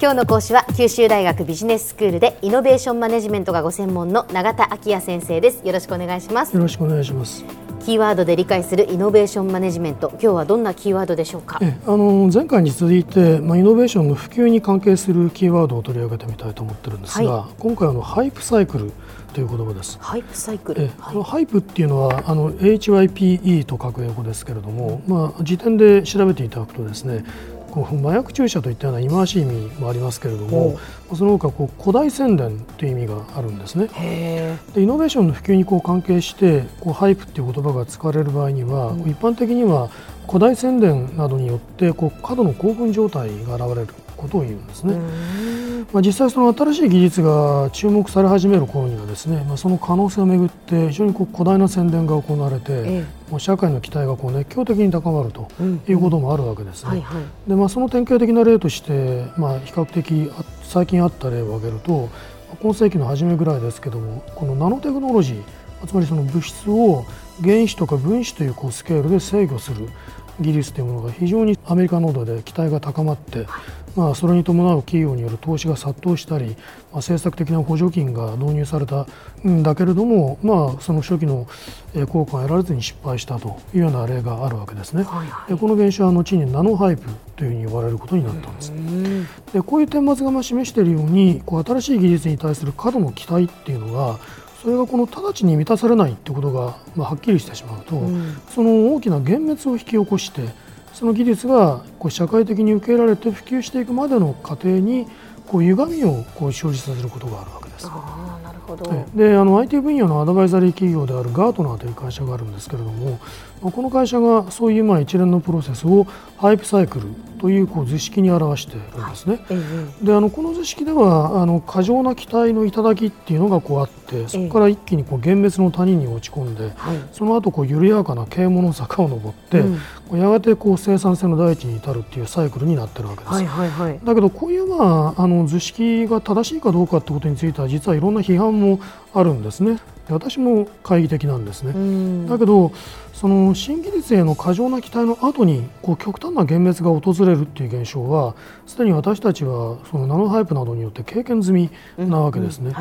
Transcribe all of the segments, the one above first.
今日の講師は九州大学ビジネススクールでイノベーションマネジメントがご専門の永田昭也先生です。よろしくお願いします。よろしくお願いします。キーワードで理解するイノベーションマネジメント今日はどんなキーワードでしょうか？あの前回に続いて、まあ、イノベーションの普及に関係するキーワードを取り上げてみたいと思ってるんですが、はい、今回あのハイプサイクルという言葉です。ハイプサイクル。え、はい、ハイプっていうのはあの HYPE と書く英語ですけれども、まあ辞典で調べていただくとですね、麻薬注射といったような忌まわしい意味もありますけれどもその他こう古代宣伝という意味があるんですね。でイノベーションの普及にこう関係してこうハイプという言葉が使われる場合には、うん、一般的には古代宣伝などによってこう過度の興奮状態が現れることを言うんですね。まあ、実際その新しい技術が注目され始める頃にはですね、まあ、その可能性をめぐって非常にこう誇大な宣伝が行われて、ええ、もう社会の期待がこう熱狂的に高まるということもあるわけですね。でまあ、その典型的な例として、まあ、比較的最近あった例を挙げると今世紀の初めぐらいですけどもこのナノテクノロジーつまりその物質を原子とか分子というこうスケールで制御する技術というものが非常にアメリカなどで期待が高まって、まあ、それに伴う企業による投資が殺到したり、まあ、政策的な補助金が導入されたんだけれども、まあ、その初期の効果が得られずに失敗したというような例があるわけですね。はいはい、でこの現象は後にナノハイプというふうに呼ばれることになったんです。でこういう点末がまあ示しているようにこう新しい技術に対する過度の期待っていうのがそれがこの直ちに満たされないということが、まあ、はっきりしてしまうと、うん、その大きな幻滅を引き起こしてその技術がこう社会的に受け入れられて普及していくまでの過程にこう歪みをこう生じさせることがあるわけです。あなるほど。であの IT 分野のアドバイザリー企業であるガートナーという会社があるんですけれどもこの会社がそういうまあ一連のプロセスをハイプサイクルというこう図式に表しているんですね。はい、であのこの図式ではあの過剰な期待の頂きっていうのがこうあってそこから一気にこう幻滅の谷に落ち込んで、その後こう緩やかな啓蒙の坂を登って、うん、やがてこう生産性の第一に至るっていうサイクルになってるわけです。はいはいはい、だけどこういうまああの図式が正しいかどうかってことについては実はいろんな批判もあるんですね。私も懐疑的なんですね。だけどその新技術への過剰な期待の後にこう極端な幻滅が訪れるっていう現象はすでに私たちはそのナノハイプなどによって経験済みなわけですね。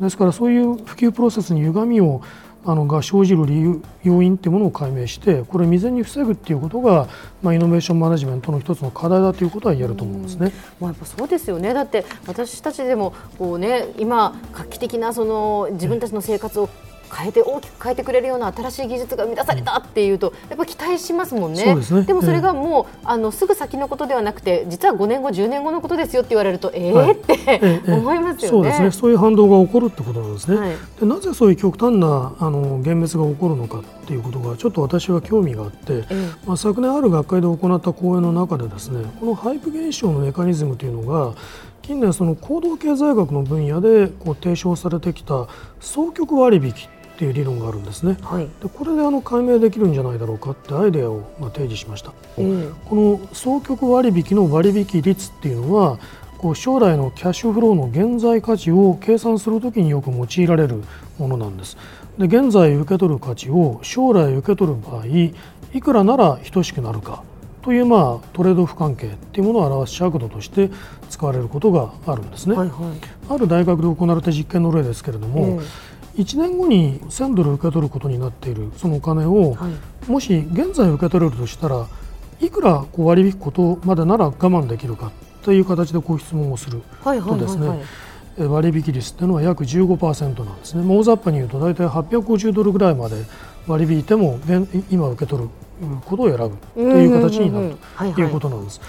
ですからそういう普及プロセスに歪みをあのが生じる理由要因っていうものを解明してこれ未然に防ぐっていうことが、まあ、イノベーションマネジメントの一つの課題だということは言えると思うんですね。まあ、やっぱそうですよねだって私たちでもこう、ね、今画期的なその自分たちの生活を変えて大きく変えてくれるような新しい技術が生み出されたっていうとやっぱ期待しますもんね。でねでもそれがもう、えー、あのすぐ先のことではなくて実は5年後10年後のことですよって言われるとえー、はい、って、えー、思いますよね。そうですね。そういう反動が起こるってことなんですね。はい、でなぜそういう極端なあの幻滅が起こるのかっていうことがちょっと私は興味があって、えー、まあ昨年ある学会で行った講演の中でですねこのハイプ現象のメカニズムというのが近年その行動経済学の分野でこう提唱されてきた双極割引っていう理論があるんですね、はい、でこれであの解明できるんじゃないだろうかってアイデアをまあ提示しました、えー、この双極割引の割引率っていうのはこう将来のキャッシュフローの現在価値を計算するときによく用いられるものなんです。で現在受け取る価値を将来受け取る場合いくらなら等しくなるかというまあトレードオフ関係というものを表す尺度として使われることがあるんですね。はいはい、ある大学で行われた実験の例ですけれども、えー1年後に1000ドル受け取ることになっているそのお金を、はい、もし現在受け取れるとしたらいくらこう割り引くことまでなら我慢できるかという形でこう質問をするとですね、割引率というのは約15%なんですね。大雑把に言うと大体850ドルぐらいまで割り引いても今受け取ることを選ぶという形になるということなんです。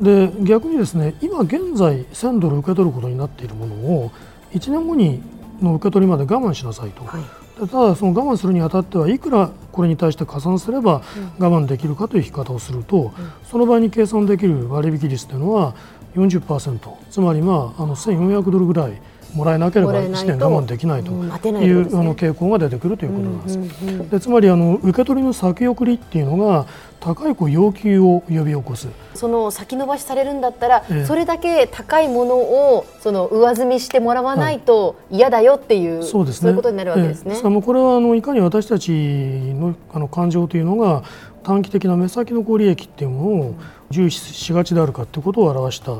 で逆にですね今現在1000ドル受け取ることになっているものを1年後にの受け取りまで我慢しなさいと、はい、ただその我慢するにあたってはいくらこれに対して加算すれば我慢できるかという引き方をすると、うん、その場合に計算できる割引率というのは40%つまりまああの1400ドルぐらいもらえなければ1年我慢できないという、あの傾向が出てくるということなんです。うんうんうん、でつまりあの受け取りの先送りっていうのが高いこう要求を呼び起こす。その先延ばしされるんだったら、えそれだけ高いものをその上積みしてもらわないと嫌だよっていう、はい、そうですね、そういうことになるわけですね。ええ、これはあのいかに私たちのあの感情というのが短期的な目先のご利益っていうものを重視しがちであるかということを表した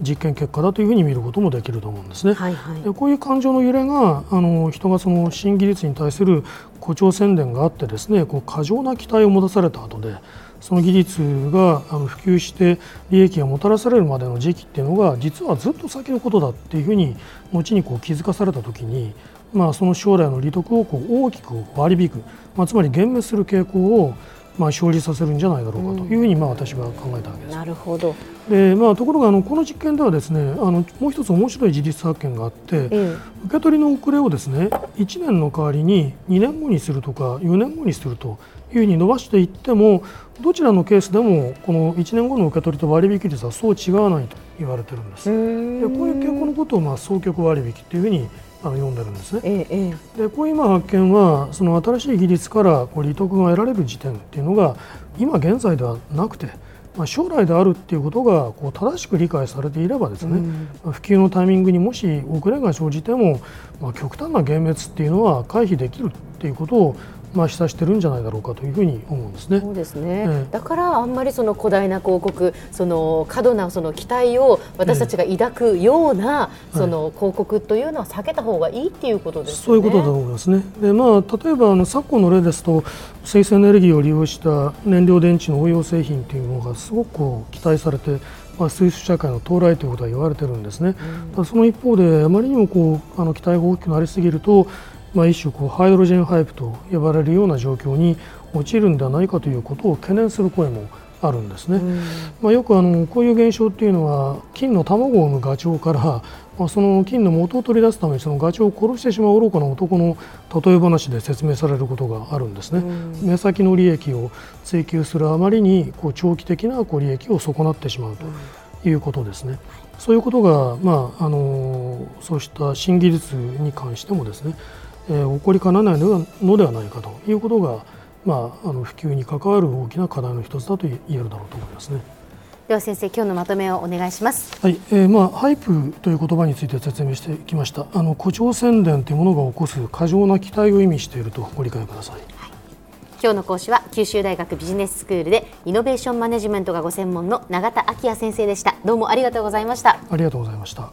実験結果だというふうに見ることもできると思うんですね。はいはい、でこういう感情の揺れがあの人がその新技術に対する誇張宣伝があってですねこう過剰な期待を持たされた後でその技術が普及して利益がもたらされるまでの時期っていうのが実はずっと先のことだっていうふうに後にこう気づかされた時に、まあ、その将来の利得をこう大きく割り引く、まあ、つまり減滅する傾向をまあ、生じさせるんじゃないだろうかというふうにまあ私は考えたわけです。なるほどでまあ、ところがあのこの実験ではですねあのもう一つ面白い事実発見があって、うん、受け取りの遅れをですね1年の代わりに2年後にするとか4年後にするというふうに伸ばしていってもどちらのケースでもこの1年後の受け取りと割引率はそう違わないと言われてるんです。でこういう傾向のことをまあ双極割引というふうにあの読んでるんですね。ええ、でこういう今発見はその新しい技術からこう利得が得られる時点っていうのが今現在ではなくて、まあ、将来であるっていうことがこう正しく理解されていればですね、うん、普及のタイミングにもし遅れが生じても、まあ、極端な減滅っていうのは回避できるっていうことをまあ、示唆してるんじゃないだろうかというふうに思うんですね。そうですね。えー、だからあんまりその古代な広告、その過度なその期待を私たちが抱くような、その広告というのは避けた方がいいっていうことです、ね、そういうことだと思いますね。で、まあ例えばあの昨今の例ですと生成エネルギーを利用した燃料電池の応用製品というものがすごく期待されて。まあ、水素社会の到来ということは言われてるんですね、うん、その一方であまりにもこうあの期待が大きくなりすぎるとまあ、一種こうハイドロジェンハイプと呼ばれるような状況に陥るんではないかということを懸念する声もあるんですね、まあ、よくあのこういう現象っていうのは金の卵を産むガチョウから、まあ、その金の元を取り出すためにそのガチョウを殺してしまう愚かな男の例え話で説明されることがあるんですね、目先の利益を追求するあまりにこう長期的なこう利益を損なってしまうということですね。そういうことが、まあ、あのそうした新技術に関してもですねえー、起こりかねないのではないかということが、まあ、あの普及に関わる大きな課題の一つだと言えるだろうと思いますね。では先生今日のまとめをお願いします。はい、えー、まあハイプという言葉について説明してきました。あの誇張宣伝というものが起こす過剰な期待を意味しているとご理解ください。はい、今日の講師は九州大学ビジネススクールでイノベーションマネジメントがご専門の永田昭也先生でした。どうもありがとうございました。ありがとうございました。